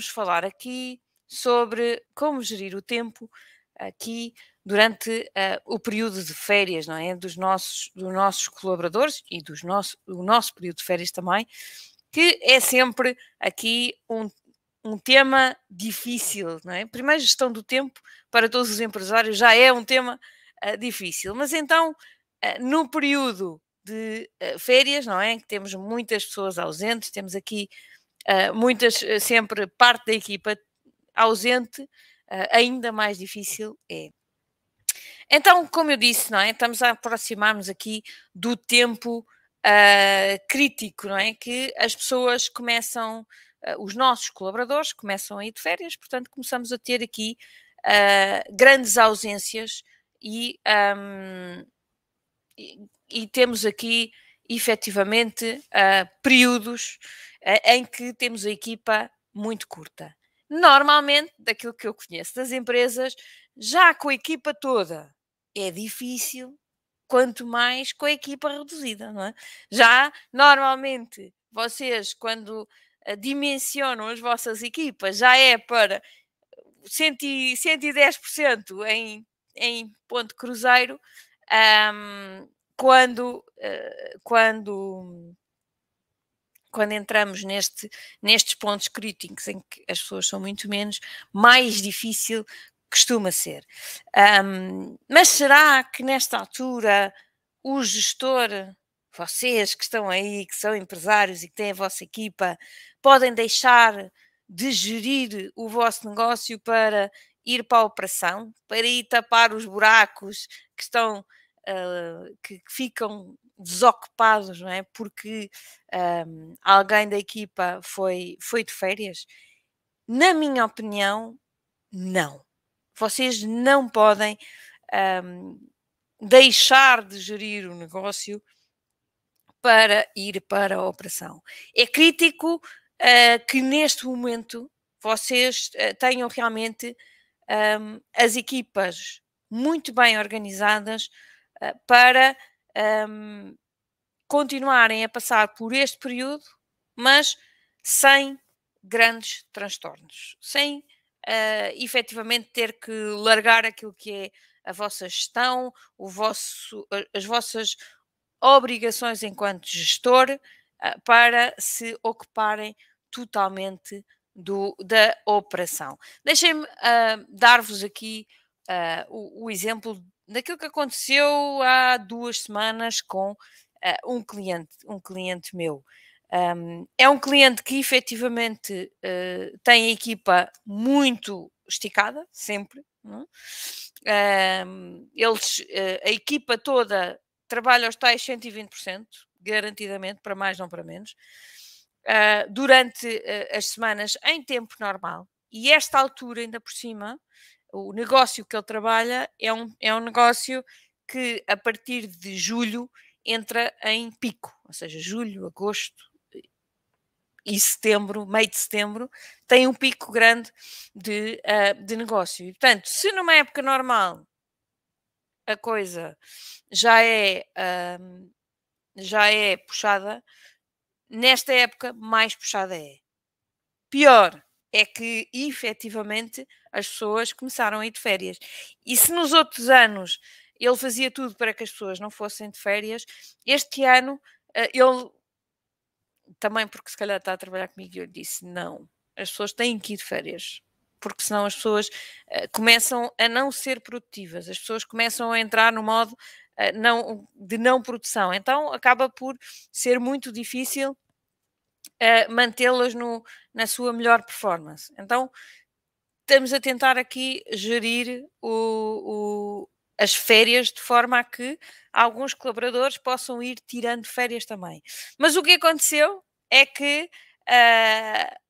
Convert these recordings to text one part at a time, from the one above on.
vamos falar aqui sobre como gerir o tempo aqui durante uh, o período de férias, não é? Dos nossos, dos nossos colaboradores e dos nosso, do nosso período de férias também, que é sempre aqui um, um tema difícil, não é? Primeiro, gestão do tempo para todos os empresários já é um tema uh, difícil, mas então, uh, no período de férias, não é? Que temos muitas pessoas ausentes, temos aqui muitas, sempre parte da equipa ausente, ainda mais difícil é então, como eu disse, não é? Estamos a aproximar-nos aqui do tempo uh, crítico, não é? Que as pessoas começam, uh, os nossos colaboradores começam a ir de férias, portanto, começamos a ter aqui uh, grandes ausências e, um, e, e, temos aqui efetivamente períodos em que temos a equipa muito curta. Normalmente, daquilo que eu conheço das empresas, já com a equipa toda é difícil, quanto mais com a equipa reduzida, não é? Já normalmente vocês, quando uh, dimensionam as vossas equipas, já é para 100, 110% em, em ponto cruzeiro, um, quando, uh, quando, quando entramos neste, nestes pontos críticos em que as pessoas são muito menos, mais difícil costuma ser. Um, mas será que nesta altura o gestor, vocês que estão aí, que são empresários e que têm a vossa equipa, podem deixar de gerir o vosso negócio para ir para a operação, para ir tapar os buracos que estão, uh, que, que, ficam desocupados, não é? Porque um, alguém da equipa foi, foi de férias? Na minha opinião, não. Vocês não podem um, deixar de gerir o negócio para ir para a operação. É crítico uh, que neste momento vocês uh, tenham realmente um, as equipas muito bem organizadas uh, para um, continuarem a passar por este período, mas sem grandes transtornos, sem uh, efetivamente ter que largar aquilo que é a vossa gestão, o vosso, as vossas obrigações enquanto gestor uh, para se ocuparem totalmente do, da operação. Deixem-me uh, dar-vos aqui uh, o, o, exemplo daquilo que aconteceu há duas semanas com um cliente, um cliente meu. Um, é um cliente que efetivamente uh, tem a equipa muito esticada, sempre. Um, eles, uh, a equipa toda trabalha aos tais 120%, garantidamente, para mais, não para menos, uh, durante as semanas em tempo normal. E esta altura, ainda por cima, o negócio que ele trabalha é um, é um negócio que a partir de julho entra em pico, ou seja, julho, agosto, e setembro, meio de setembro, tem um pico grande de, uh, de negócio. E, portanto, se numa época normal a coisa já é, uh, já é puxada, nesta época mais puxada é. Pior é que efetivamente as pessoas começaram a ir de férias. E se nos outros anos ele fazia tudo para que as pessoas não fossem de férias, este ano uh, ele também porque se calhar está a trabalhar comigo eu disse: não, as pessoas têm que ir de férias, porque senão as pessoas uh, começam a não ser produtivas, as pessoas começam a entrar no modo uh, não, de não produção, então acaba por ser muito difícil uh, mantê-las na sua melhor performance. Então estamos a tentar aqui gerir o as férias de forma a que alguns colaboradores possam ir tirando férias também. Mas o que aconteceu é que uh,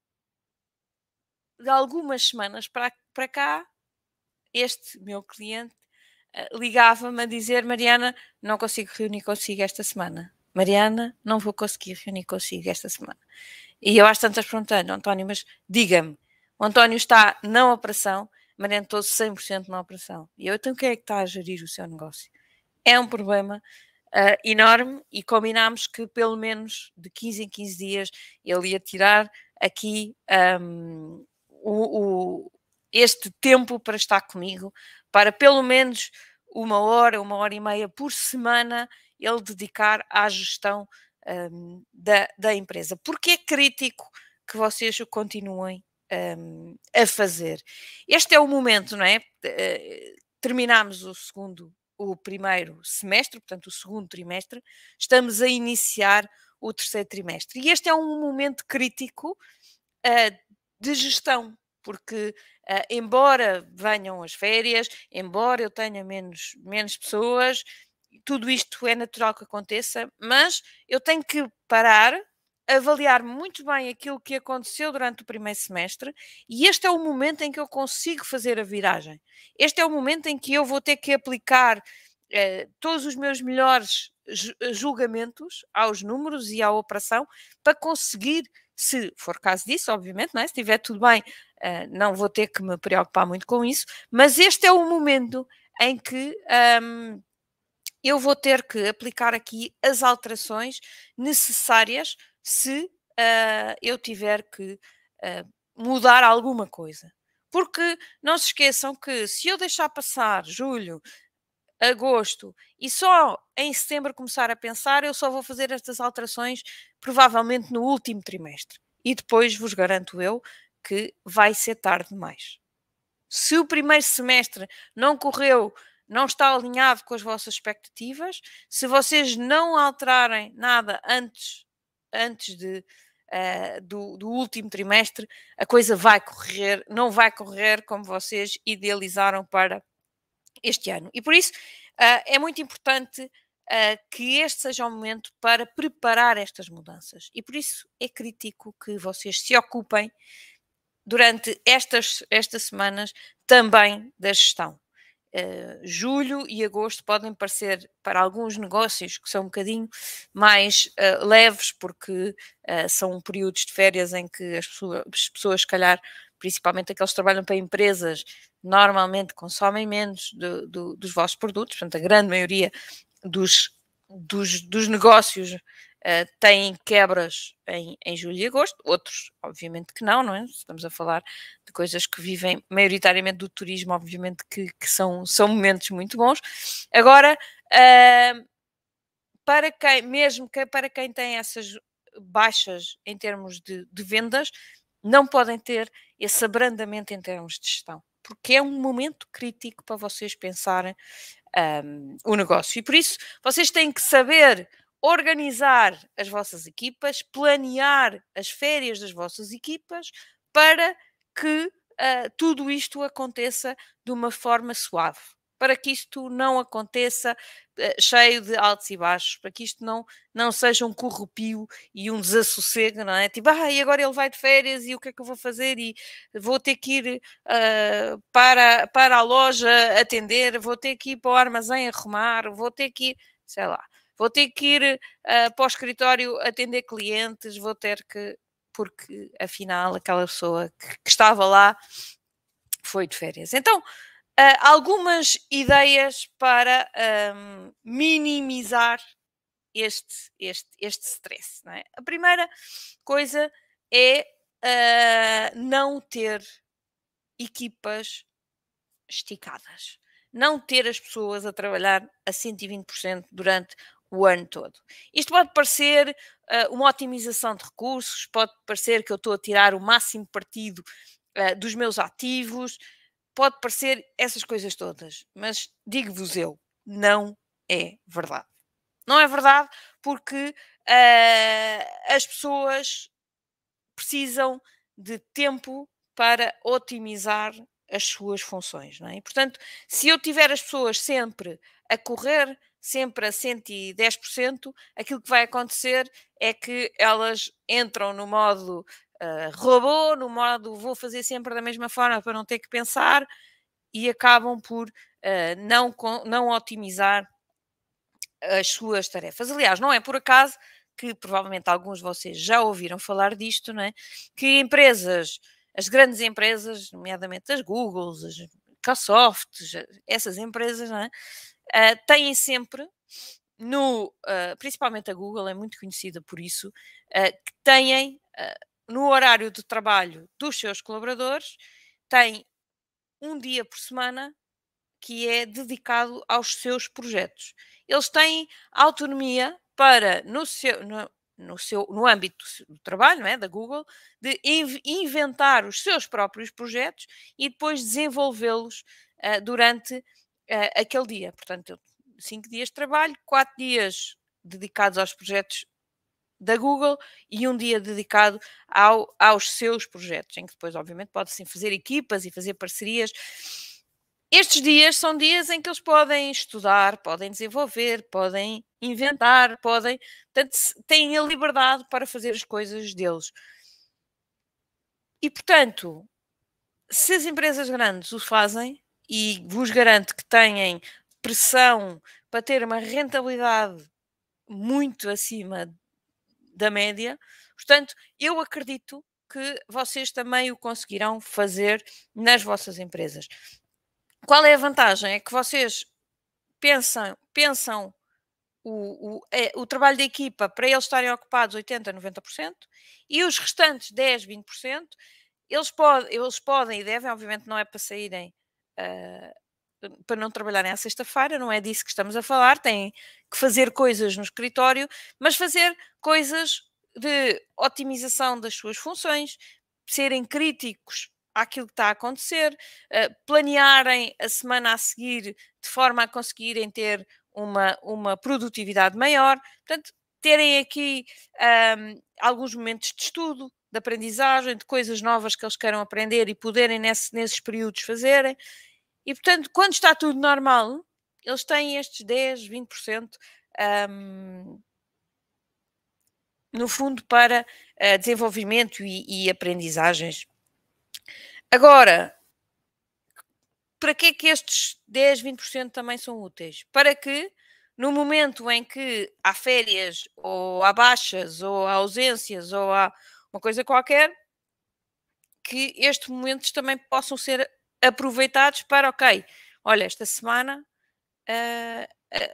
de algumas semanas para, para cá, este meu cliente uh, ligava-me a dizer: Mariana, não consigo reunir consigo esta semana. Mariana, não vou conseguir reunir consigo esta semana. E eu às tantas perguntando, António, mas diga-me, o António está na operação, estou 100% na operação. E eu, então, quem é que está a gerir o seu negócio? É um problema uh, enorme e combinámos que pelo menos de 15 em 15 dias ele ia tirar aqui um, o, o, este tempo para estar comigo, para pelo menos uma hora, uma hora e meia por semana, ele dedicar à gestão um, da, da empresa. Porque é crítico que vocês continuem um, a fazer. Este é o momento, não é? Eh, terminamos o segundo, o primeiro semestre, portanto, o segundo trimestre, estamos a iniciar o terceiro trimestre. E este é um momento crítico uh, de gestão, porque uh, embora venham as férias, embora eu tenha menos, menos pessoas, tudo isto é natural que aconteça, mas eu tenho que parar, avaliar muito bem aquilo que aconteceu durante o primeiro semestre e este é o momento em que eu consigo fazer a viragem. Este é o momento em que eu vou ter que aplicar eh, todos os meus melhores julgamentos aos números e à operação para conseguir, se for caso disso, obviamente, não é? se estiver tudo bem, uh, não vou ter que me preocupar muito com isso, mas este é o momento em que um, eu vou ter que aplicar aqui as alterações necessárias se uh, eu tiver que uh, mudar alguma coisa. Porque não se esqueçam que se eu deixar passar julho, agosto e só em setembro começar a pensar, eu só vou fazer estas alterações provavelmente no último trimestre. E depois vos garanto eu que vai ser tarde demais. Se o primeiro semestre não correu não está alinhado com as vossas expectativas, se vocês não alterarem nada antes, antes de, uh, do, do, último trimestre, a coisa vai correr, não vai correr como vocês idealizaram para este ano. E por isso uh, é muito importante uh, que este seja o momento para preparar estas mudanças. E por isso é crítico que vocês se ocupem durante estas, estas semanas também da gestão. Uh, julho e agosto podem parecer para alguns negócios que são um bocadinho mais uh, leves, porque uh, são períodos de férias em que as pessoas, as pessoas, se calhar, principalmente aqueles que trabalham para empresas, normalmente consomem menos do, do, dos vossos produtos, portanto, a grande maioria dos, dos, dos negócios uh, têm quebras em, em julho e agosto, outros, obviamente, que não, não é? Estamos a falar de coisas que vivem maioritariamente do turismo, obviamente, que, que são, são momentos muito bons. Agora, uh, para quem, mesmo que, para quem tem essas baixas em termos de, de vendas, não podem ter esse abrandamento em termos de gestão, porque é um momento crítico para vocês pensarem um, o negócio. E por isso vocês têm que saber organizar as vossas equipas, planear as férias das vossas equipas para que uh, tudo isto aconteça de uma forma suave. Para que isto não aconteça uh, cheio de altos e baixos, para que isto não, não seja um corrupio e um desassossego, não é? Tipo, ah, e agora ele vai de férias e o que é que eu vou fazer? E vou ter que ir uh, para, para a loja atender, vou ter que ir para o armazém arrumar, vou ter que ir, sei lá vou ter que ir uh, para o escritório atender clientes, vou ter que, porque afinal aquela pessoa que, que estava lá foi de férias. Então, uh, algumas ideias para um, minimizar este, este, este stress. É? A primeira coisa é uh, não ter equipas esticadas. Não ter as pessoas a trabalhar a 120% durante o ano todo. Isto pode parecer uh, uma otimização de recursos, pode parecer que eu estou a tirar o máximo partido uh, dos meus ativos, pode parecer essas coisas todas, mas digo-vos eu, não é verdade. Não é verdade porque uh, as pessoas precisam de tempo para otimizar as suas funções, não é? E, portanto, se eu tiver as pessoas sempre a correr sempre a 110%, aquilo que vai acontecer é que elas entram no modo uh, robô, no modo vou fazer sempre da mesma forma para não ter que pensar e acabam por uh, não, não otimizar as suas tarefas. Aliás, não é por acaso que provavelmente alguns de vocês já ouviram falar disto, não é? Que empresas, as grandes empresas, nomeadamente as Googles, as Microsoft, essas empresas, não é? Uh, têm sempre no, uh, principalmente a Google é muito conhecida por isso, uh, que têm no horário de trabalho dos seus colaboradores, tem um dia por semana que é dedicado aos seus projetos. Eles têm autonomia para, no seu, no, no, seu, no âmbito do trabalho, é, da Google, de inventar os seus próprios projetos e depois desenvolvê-los uh, durante uh, aquele dia. Portanto, cinco dias de trabalho, quatro dias dedicados aos projetos da Google e um dia dedicado ao, aos seus projetos, em que depois, obviamente, pode-se fazer equipas e fazer parcerias. Estes dias são dias em que eles podem estudar, podem desenvolver, podem inventar, podem. Portanto, têm a liberdade para fazer as coisas deles. E, portanto, se as empresas grandes o fazem, e vos garanto que têm pressão para ter uma rentabilidade muito acima da média. Portanto, eu acredito que vocês também o conseguirão fazer nas vossas empresas. Qual é a vantagem? É que vocês pensam, pensam o, o, é, o trabalho da equipa para eles estarem ocupados 80%, 90% e os restantes 10%, 20%, eles, pod, eles podem e devem, obviamente não é para saírem uh, para não trabalharem à sexta-feira, não é disso que estamos a falar, têm que fazer coisas no escritório, mas fazer coisas de otimização das suas funções, serem críticos àquilo que está a acontecer, uh, planearem a semana a seguir de forma a conseguirem ter uma, uma produtividade maior. Portanto, terem aqui um, alguns momentos de estudo, de aprendizagem, de coisas novas que eles queiram aprender e poderem nesse, nesses períodos fazerem. E, portanto, quando está tudo normal, eles têm estes 10, 20% um, no fundo para uh, desenvolvimento e, e, aprendizagens. Agora, para que é que estes 10, 20% também são úteis? Para que no momento em que há férias, ou há baixas, ou há ausências, ou há uma coisa qualquer, que estes momentos também possam ser aproveitados para, ok, olha, esta semana, uh,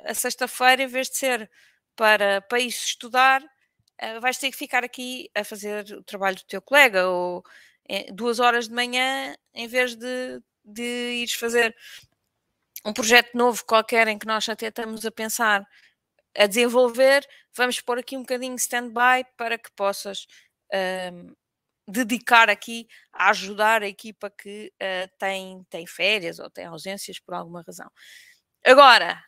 a sexta-feira, em vez de ser para, para isso estudar, uh, vais ter que ficar aqui a fazer o trabalho do teu colega, ou é, duas horas de manhã, em vez de, de ires fazer um projeto novo qualquer em que nós até estamos a pensar a desenvolver, vamos pôr aqui um bocadinho stand-by para que possas um, dedicar aqui a ajudar a equipa que uh, tem, tem férias ou tem ausências por alguma razão. Agora,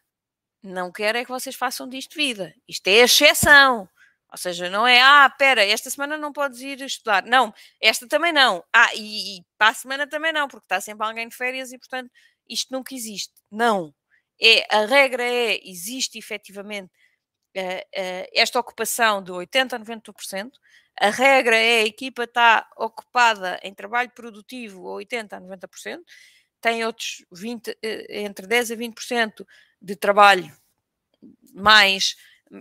não quero é que vocês façam disto vida. Isto é exceção. Ou seja, não é, ah, pera, esta semana não podes ir estudar. Não, esta também não. Ah, e, e para a semana também não, porque está sempre alguém de férias e, portanto, isto nunca existe. Não. É, a regra é, existe efetivamente uh, uh, esta ocupação de 80% a 90%. A regra é a equipa está ocupada em trabalho produtivo 80% a 90%. Tem outros 20, uh, eh, entre 10% a 20% de trabalho mais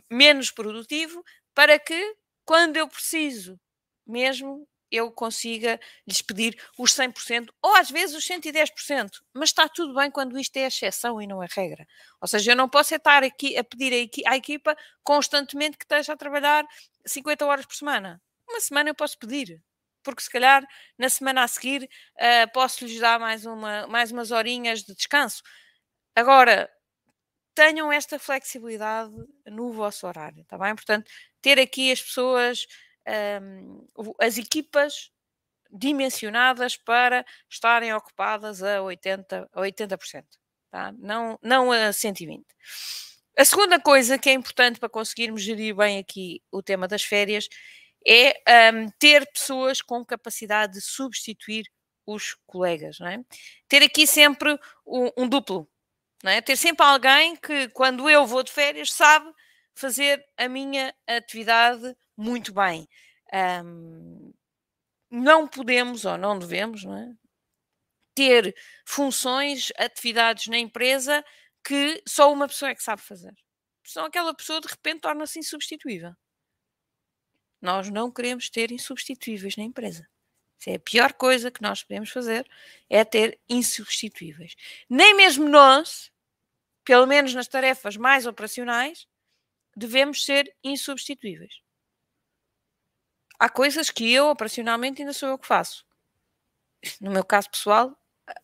menos produtivo para que quando eu preciso mesmo eu consiga lhes pedir os 100% ou às vezes os 110%, mas está tudo bem quando isto é exceção e não é regra. Ou seja, eu não posso estar aqui a pedir à equipa constantemente que esteja a trabalhar 50 horas por semana. Uma semana eu posso pedir, porque se calhar na semana a seguir uh, posso lhes dar mais, uma, mais umas horinhas de descanso. Agora, tenham esta flexibilidade no vosso horário, está bem? Portanto, ter aqui as pessoas um, as equipas dimensionadas para estarem ocupadas a 80%, a 80% tá? não, não a 120%. A segunda coisa que é importante para conseguirmos gerir bem aqui o tema das férias é um, ter pessoas com capacidade de substituir os colegas, é? Ter aqui sempre um, um duplo, é? Ter sempre alguém que, quando eu vou de férias, sabe fazer a minha atividade muito bem. Um, não podemos ou não devemos não é? ter funções, atividades na empresa que só uma pessoa é que sabe fazer. Senão aquela pessoa de repente torna-se insubstituível. Nós não queremos ter insubstituíveis na empresa. Isso é a pior coisa que nós podemos fazer, é ter insubstituíveis. Nem mesmo nós, pelo menos nas tarefas mais operacionais, devemos ser insubstituíveis. há coisas que eu, operacionalmente, ainda sou eu que faço. No meu caso pessoal,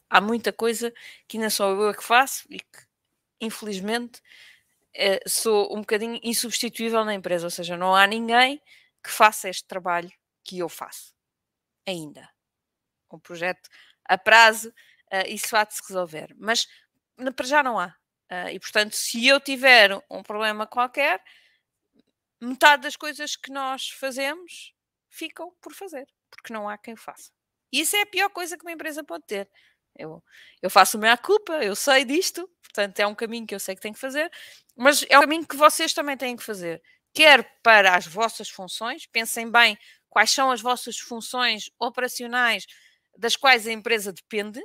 há muita coisa que ainda sou eu que faço e que, infelizmente, eh, sou um bocadinho insubstituível na empresa. Ou seja, não há ninguém que faça este trabalho que eu faço. Ainda. Um projeto a prazo, uh, isso há de se resolver. Mas para já não há. Uh, e portanto, se eu tiver um problema qualquer, metade das coisas que nós fazemos ficam por fazer, porque não há quem faça. Isso é a pior coisa que uma empresa pode ter. Eu, eu faço a minha culpa, eu sei disto, portanto é um caminho que eu sei que tenho que fazer, mas é um caminho que vocês também têm que fazer. Quer para as vossas funções, pensem bem quais são as vossas funções operacionais das quais a empresa depende,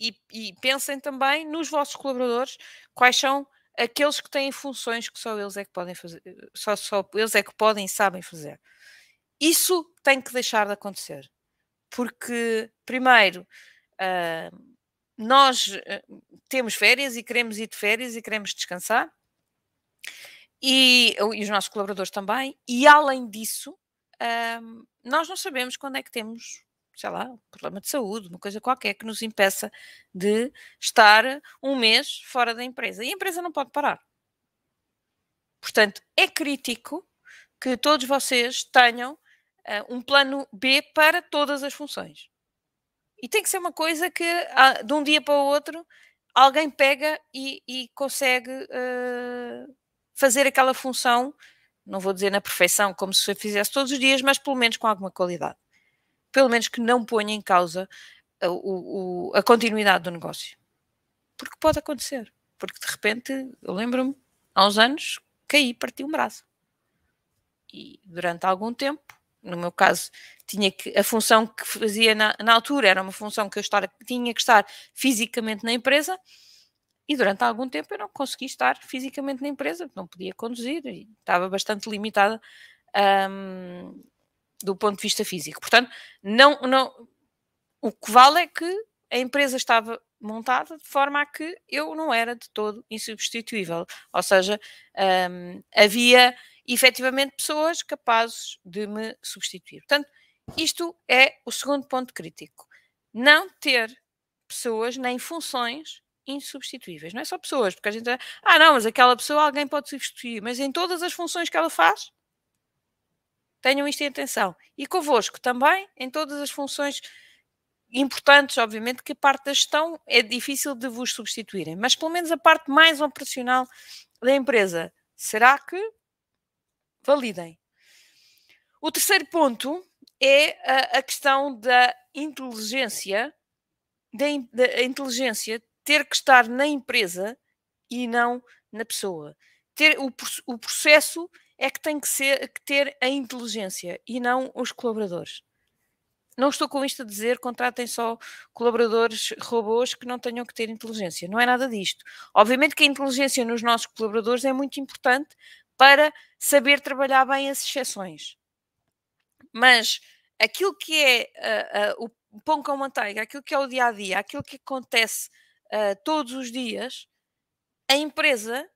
e, e pensem também nos vossos colaboradores, quais são aqueles que têm funções que só eles é que podem fazer, só, só eles é que podem e sabem fazer. Isso tem que deixar de acontecer. Porque, primeiro, uh, nós uh, temos férias e queremos ir de férias e queremos descansar, e, e os nossos colaboradores também, e além disso, uh, nós não sabemos quando é que temos sei lá, um problema de saúde, uma coisa qualquer que nos impeça de estar um mês fora da empresa. E a empresa não pode parar. Portanto, é crítico que todos vocês tenham uh, um plano B para todas as funções. E tem que ser uma coisa que uh, de um dia para o outro alguém pega e, e consegue uh, fazer aquela função, não vou dizer na perfeição como se fizesse todos os dias, mas pelo menos com alguma qualidade pelo menos que não ponha em causa a, o, a continuidade do negócio. Porque pode acontecer. Porque de repente, eu lembro-me, há uns anos, caí, parti um braço. E durante algum tempo, no meu caso, tinha que a função que fazia na, na altura era uma função que eu estar, tinha que estar fisicamente na empresa e durante algum tempo eu não consegui estar fisicamente na empresa, não podia conduzir e estava bastante limitada um, do ponto de vista físico. Portanto, não, não, o que vale é que a empresa estava montada de forma a que eu não era de todo insubstituível. Ou seja, um, havia efetivamente pessoas capazes de me substituir. Portanto, isto é o segundo ponto crítico. Não ter pessoas nem funções insubstituíveis. Não é só pessoas, porque a gente. Ah, não, mas aquela pessoa alguém pode substituir, mas em todas as funções que ela faz, Tenham isto em atenção. E convosco também, em todas as funções importantes, obviamente, que a parte da gestão é difícil de vos substituírem, mas pelo menos a parte mais operacional da empresa, será que validem? O terceiro ponto é a, questão da inteligência, da, da inteligência ter que estar na empresa e não na pessoa. Ter o, o processo é que tem que, ser, que ter a inteligência e não os colaboradores. Não estou com isto a dizer contratem só colaboradores robôs que não tenham que ter inteligência. Não é nada disto. Obviamente que a inteligência nos nossos colaboradores é muito importante para saber trabalhar bem as exceções. Mas aquilo que é uh, uh, o pão com manteiga, aquilo que é o dia a dia, aquilo que acontece uh, todos os dias, a empresa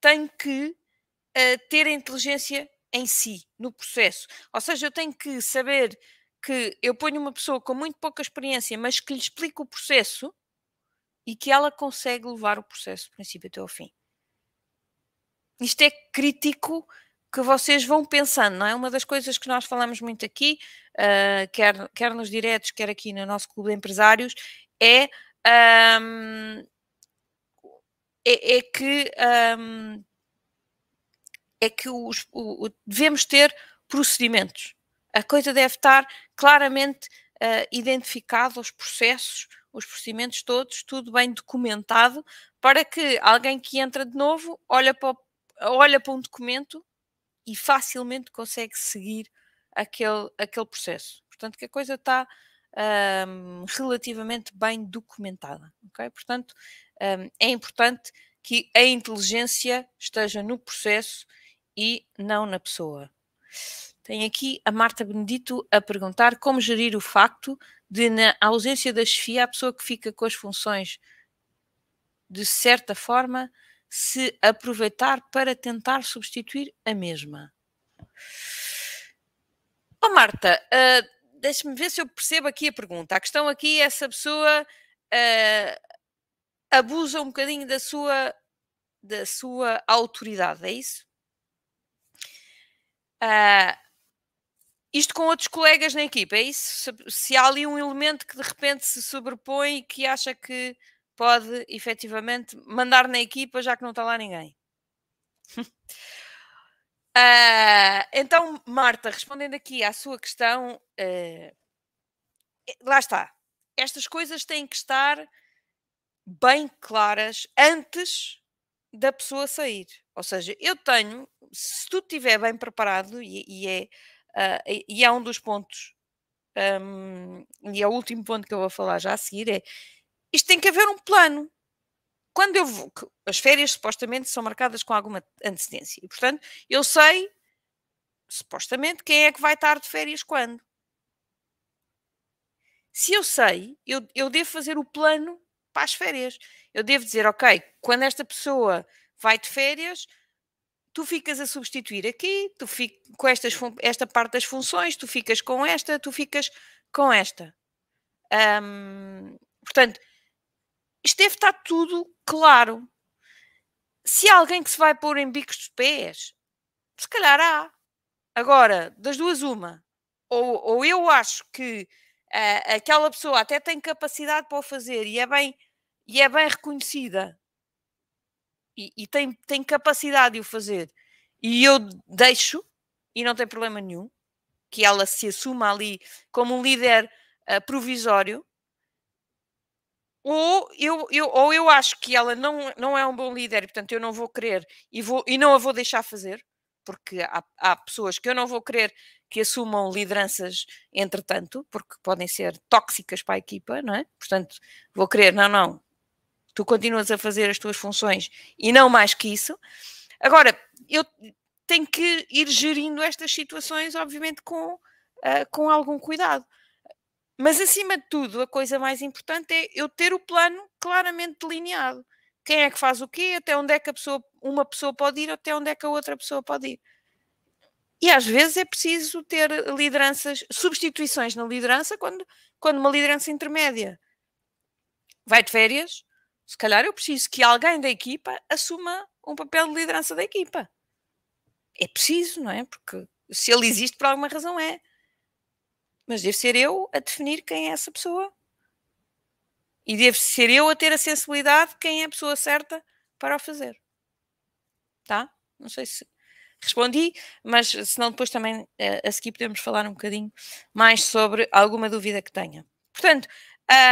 tem que ter a inteligência em si, no processo. Ou seja, eu tenho que saber que eu ponho uma pessoa com muito pouca experiência, mas que lhe explico o processo e que ela consegue levar o processo do princípio até ao fim. Isto é crítico que vocês vão pensando, não é? Uma das coisas que nós falamos muito aqui, uh, quer, quer nos diretos, quer aqui no nosso clube de empresários, é, um, é, é, que um, é que os, o, o, devemos ter procedimentos. A coisa deve estar claramente uh, identificado, os processos, os procedimentos todos, tudo bem documentado, para que alguém que entra de novo olha para, olha para um documento e facilmente consegue seguir aquele, aquele processo. Portanto, que a coisa está um, relativamente bem documentada. Okay? Portanto, um, é importante que a inteligência esteja no processo e não na pessoa. Tem aqui a Marta Benedito a perguntar como gerir o facto de, na ausência da chefia, a pessoa que fica com as funções, de certa forma, se aproveitar para tentar substituir a mesma. Oh, Marta, uh, deixa-me ver se eu percebo aqui a pergunta. A questão aqui é se a pessoa uh, abusa um bocadinho da sua, da sua autoridade, é isso? Uh, isto com outros colegas na equipa, é isso? Se, se, há ali um elemento que de repente se sobrepõe e que acha que pode efetivamente mandar na equipa já que não está lá ninguém. Uh, então, Marta, respondendo aqui à sua questão, uh, lá está. Estas coisas têm que estar bem claras antes da pessoa sair. Ou seja, eu tenho, se tudo estiver bem preparado, e, e é, uh, e é um dos pontos, um, e é o último ponto que eu vou falar já a seguir, é isto tem que haver um plano. Quando eu vou, as férias supostamente são marcadas com alguma antecedência, e portanto eu sei supostamente quem é que vai estar de férias quando. Se eu sei, eu, eu devo fazer o plano para as férias. Eu devo dizer, ok, quando esta pessoa vai de férias, tu ficas a substituir aqui, tu com estas, esta parte das funções, tu ficas com esta, tu ficas com esta. Portanto, isto deve estar tudo claro. Se há alguém que se vai pôr em bicos dos pés, se calhar há. Agora, das duas, uma. Ou, ou eu acho que uh, aquela pessoa até tem capacidade para o fazer e é bem, e é bem reconhecida e, e tem, tem capacidade de o fazer e eu deixo e não tem problema nenhum que ela se assuma ali como um líder uh, provisório ou eu, eu, ou eu acho que ela não, não é um bom líder e portanto eu não vou querer e, vou, e não a vou deixar fazer porque há, há pessoas que eu não vou querer que assumam lideranças entretanto, porque podem ser tóxicas para a equipa, não é? Portanto, vou querer, não, não, tu continuas a fazer as tuas funções e não mais que isso. Agora, eu tenho que ir gerindo estas situações, obviamente, com, uh, com algum cuidado. Mas, acima de tudo, a coisa mais importante é eu ter o plano claramente delineado. Quem é que faz o quê, até onde é que a pessoa, uma pessoa pode ir, até onde é que a outra pessoa pode ir. E às vezes é preciso ter lideranças, substituições na liderança, quando, quando uma liderança intermédia vai de férias, se calhar eu preciso que alguém da equipa assuma um papel de liderança da equipa. É preciso, não é? Porque se ele existe por alguma razão é. Mas devo ser eu a definir quem é essa pessoa. E devo ser eu a ter a sensibilidade de quem é a pessoa certa para o fazer. Tá? Não sei se respondi, mas senão depois também eh, a seguir podemos falar um bocadinho mais sobre alguma dúvida que tenha. Portanto,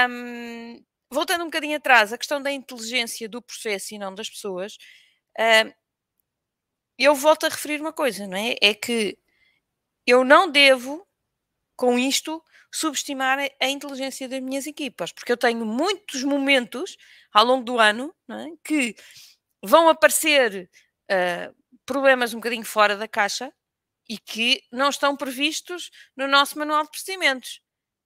hum, voltando um bocadinho atrás, a questão da inteligência do processo e não das pessoas, uh, eu volto a referir uma coisa, não é? É que eu não devo, com isto, subestimar a inteligência das minhas equipas, porque eu tenho muitos momentos ao longo do ano é? que vão aparecer uh, problemas um bocadinho fora da caixa e que não estão previstos no nosso manual de procedimentos.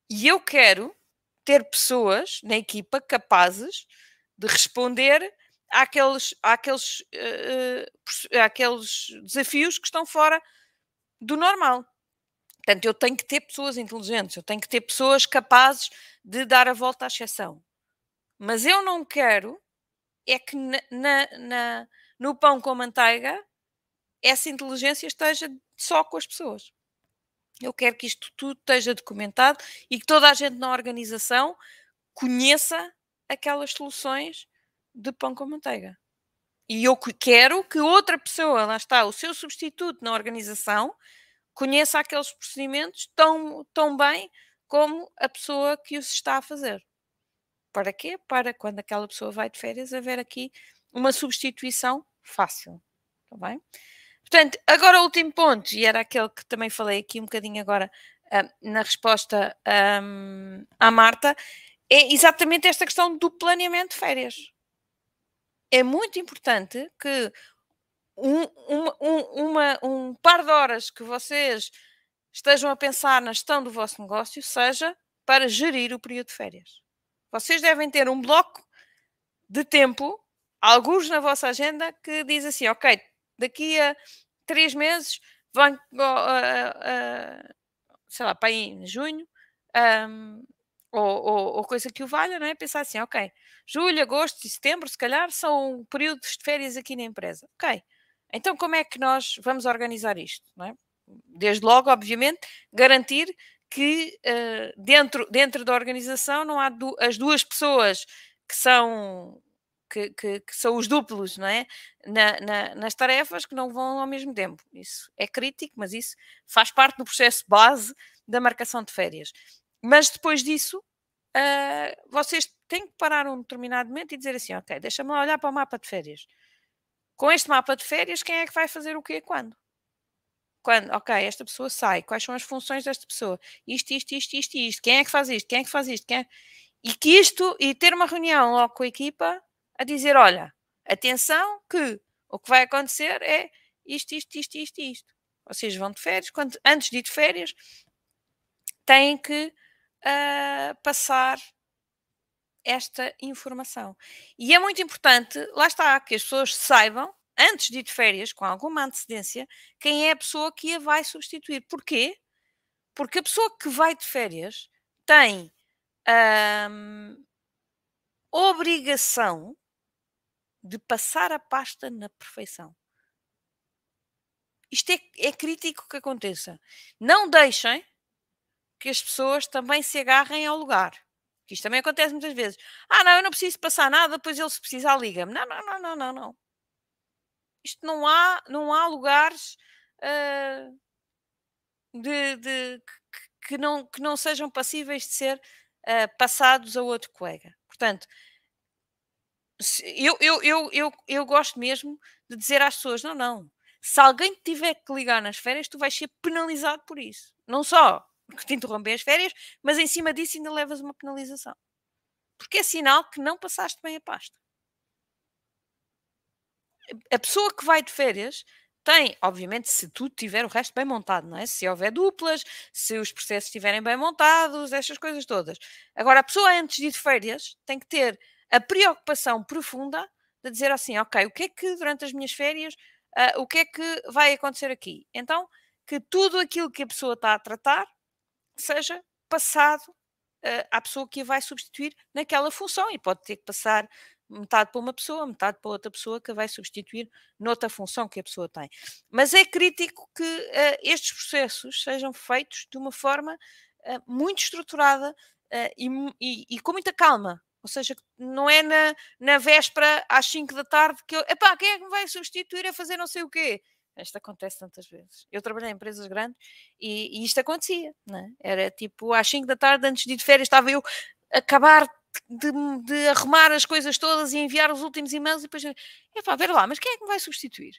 E eu quero ter pessoas na equipa capazes de responder àqueles, àqueles, uh, àqueles desafios que estão fora do normal. Portanto, eu tenho que ter pessoas inteligentes, eu tenho que ter pessoas capazes de dar a volta à exceção. Mas eu não quero é que na, na, na, no pão com manteiga essa inteligência esteja só com as pessoas. Eu quero que isto tudo esteja documentado e que toda a gente na organização conheça aquelas soluções de pão com manteiga. E eu quero que outra pessoa, lá está, o seu substituto na organização, conheça aqueles procedimentos tão, tão bem como a pessoa que os está a fazer. Para quê? Para quando aquela pessoa vai de férias haver aqui uma substituição fácil. Está bem? Portanto, agora o último ponto, e era aquele que também falei aqui um bocadinho agora uh, na resposta um, à Marta, é exatamente esta questão do planeamento de férias. É muito importante que um, um, uma, um par de horas que vocês estejam a pensar na gestão do vosso negócio seja para gerir o período de férias. Vocês devem ter um bloco de tempo, alguns na vossa agenda, que diz assim: ok, daqui a três meses venho, uh, uh, sei lá, para aí em junho, um, ou, ou, ou, coisa que o valha, não é? Pensar assim, ok, julho, agosto e setembro, se calhar, são períodos de férias aqui na empresa. Ok, então como é que nós vamos organizar isto? É? Desde logo, obviamente, garantir que uh, dentro, dentro da organização não há du as duas pessoas que são que, que, que, são os duplos, não é? Na, na, nas tarefas que não vão ao mesmo tempo. Isso é crítico, mas isso faz parte do processo base da marcação de férias. Mas depois disso, uh, vocês têm que parar um determinado momento e dizer assim: ok, deixa-me olhar para o mapa de férias. Com este mapa de férias, quem é que vai fazer o quê quando? Quando, ok, esta pessoa sai, quais são as funções desta pessoa? Isto, isto, isto, isto, isto. Quem é que faz isto? Quem é que faz isto? Quem é... E que isto, e ter uma reunião logo com a equipa a dizer: olha, atenção, que o que vai acontecer é isto, isto, isto, isto, isto. Vocês vão de férias, quando, antes de ir de férias, têm que uh, passar esta informação. E é muito importante, lá está, que as pessoas saibam, antes de ir de férias, com alguma antecedência, quem é a pessoa que a vai substituir. Porquê? Porque a pessoa que vai de férias tem um, obrigação de passar a pasta na perfeição. Isto é, é crítico que aconteça. Não deixem que as pessoas também se agarrem ao lugar. Isto também acontece muitas vezes. Ah, não, eu não preciso passar nada, depois ele se precisar liga-me. Não, não, não, não, não, não. Isto não há, não há lugares uh, de, de que, que, não, que não sejam passíveis de ser uh, passados a outro colega. Portanto, eu, eu, eu, eu, eu gosto mesmo de dizer às pessoas: não, não. Se alguém tiver que ligar nas férias, tu vais ser penalizado por isso. Não só porque te interrompem as férias, mas em cima disso ainda levas uma penalização. Porque é sinal que não passaste bem a pasta. A pessoa que vai de férias tem, obviamente, se tudo tiver o resto bem montado, não é? Se houver duplas, se os processos estiverem bem montados, estas coisas todas. Agora, a pessoa antes de ir de férias tem que ter a preocupação profunda de dizer assim, ok, o que é que durante as minhas férias, uh, o que é que vai acontecer aqui? Então, que tudo aquilo que a pessoa está a tratar seja passado uh, à pessoa que a vai substituir naquela função e pode ter que passar metade para uma pessoa, metade para outra pessoa que a vai substituir noutra função que a pessoa tem. Mas é crítico que uh, estes processos sejam feitos de uma forma uh, muito estruturada e, e, e, com muita calma. Ou seja, não é na, na véspera às 5 da tarde que eu, epá, quem é que me vai substituir a fazer não sei o quê? Isto acontece tantas vezes. Eu trabalhei em empresas grandes e, e isto acontecia, é? Era tipo às 5 da tarde, antes de ir de férias, estava eu a acabar de, de, arrumar as coisas todas e enviar os últimos e-mails e depois, é pá, ver lá, mas quem é que me vai substituir?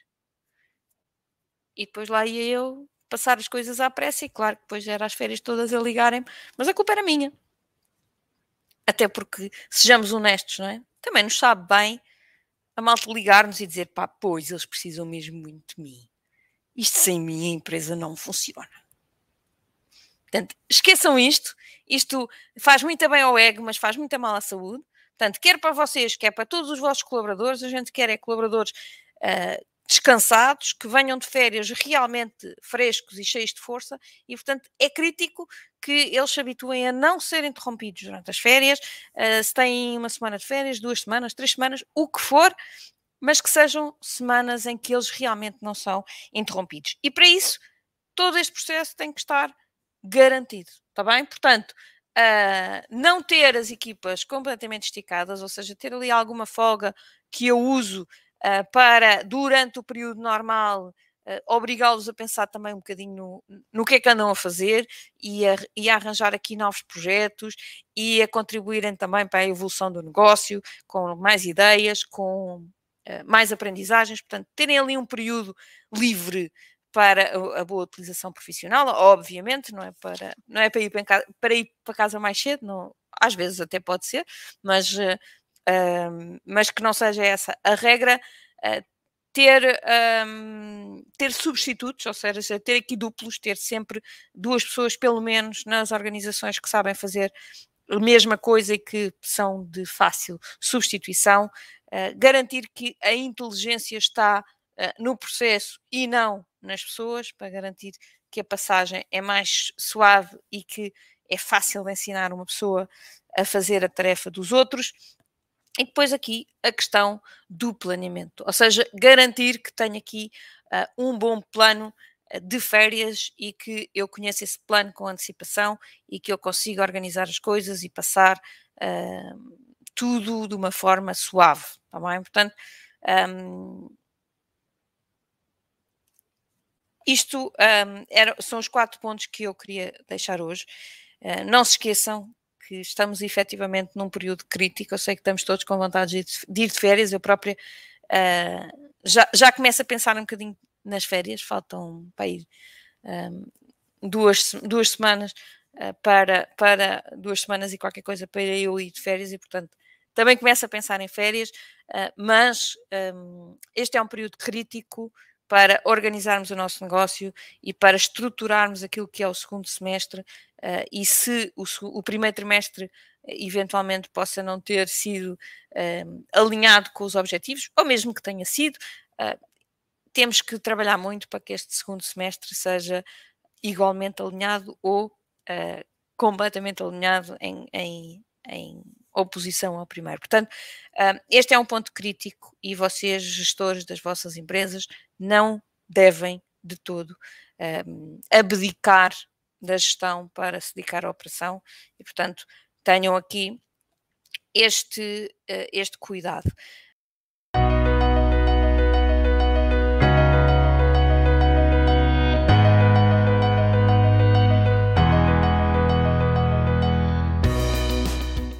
E depois lá ia eu passar as coisas à pressa e claro que depois era as férias todas a ligarem-me, mas a culpa era minha. Até porque, sejamos honestos, não é? Também nos sabe bem a malta ligar-nos e dizer, pá, pois, eles precisam mesmo muito de mim. Isto sem mim a empresa não funciona. Portanto, esqueçam isto. Isto faz muito bem ao ego, mas faz muito mal à saúde. Portanto, quer para vocês, quer para todos os vossos colaboradores, a gente quer é colaboradores uh, descansados, que venham de férias realmente frescos e cheios de força, e portanto é crítico que eles se habituem a não ser interrompidos durante as férias, uh, se têm uma semana de férias, duas semanas, três semanas, o que for, mas que sejam semanas em que eles realmente não são interrompidos. E para isso, todo este processo tem que estar garantido, está bem? Portanto, uh, não ter as equipas completamente esticadas, ou seja, ter ali alguma folga que eu uso uh, para, durante o período normal, uh, obrigá-los a pensar também um bocadinho no, no que é que andam a fazer e a, e a arranjar aqui novos projetos e a contribuírem também para a evolução do negócio, com mais ideias, com uh, mais aprendizagens, portanto, terem ali um período livre para a boa utilização profissional, obviamente, não é para, não é para, ir, para, casa, para ir para casa mais cedo, não, às vezes até pode ser, mas uh, mas que não seja essa a regra, uh, ter, um, ter substitutos, ou seja, ter aqui duplos, ter sempre duas pessoas, pelo menos, nas organizações que sabem fazer a mesma coisa e que são de fácil substituição, uh, garantir que a inteligência está uh, no processo e não nas pessoas, para garantir que a passagem é mais suave e que é fácil de ensinar uma pessoa a fazer a tarefa dos outros. E depois aqui a questão do planeamento, ou seja, garantir que tenho aqui uh, um bom plano uh, de férias e que eu conheça esse plano com antecipação e que eu consiga organizar as coisas e passar uh, tudo de uma forma suave, tá bem? Portanto, um, isto um, era, são os quatro pontos que eu queria deixar hoje. Uh, não se esqueçam que estamos efetivamente num período crítico. Eu sei que estamos todos com vontade de ir de, férias. Eu própria uh, já, já começo a pensar um bocadinho nas férias. Faltam para ir um, duas, duas semanas uh, para, para duas semanas e qualquer coisa para eu ir de férias e, portanto, também começo a pensar em férias. Uh, mas um, este é um período crítico para organizarmos o nosso negócio e para estruturarmos aquilo que é o segundo semestre. Uh, e se o, o, primeiro trimestre eventualmente possa não ter sido uh, alinhado com os objetivos, ou mesmo que tenha sido, uh, temos que trabalhar muito para que este segundo semestre seja igualmente alinhado ou completamente alinhado em, em, em oposição ao primeiro. Portanto, este é um ponto crítico e vocês, gestores das vossas empresas, não devem de todo abdicar da gestão para se dedicar à operação e, portanto, tenham aqui este, uh, este cuidado.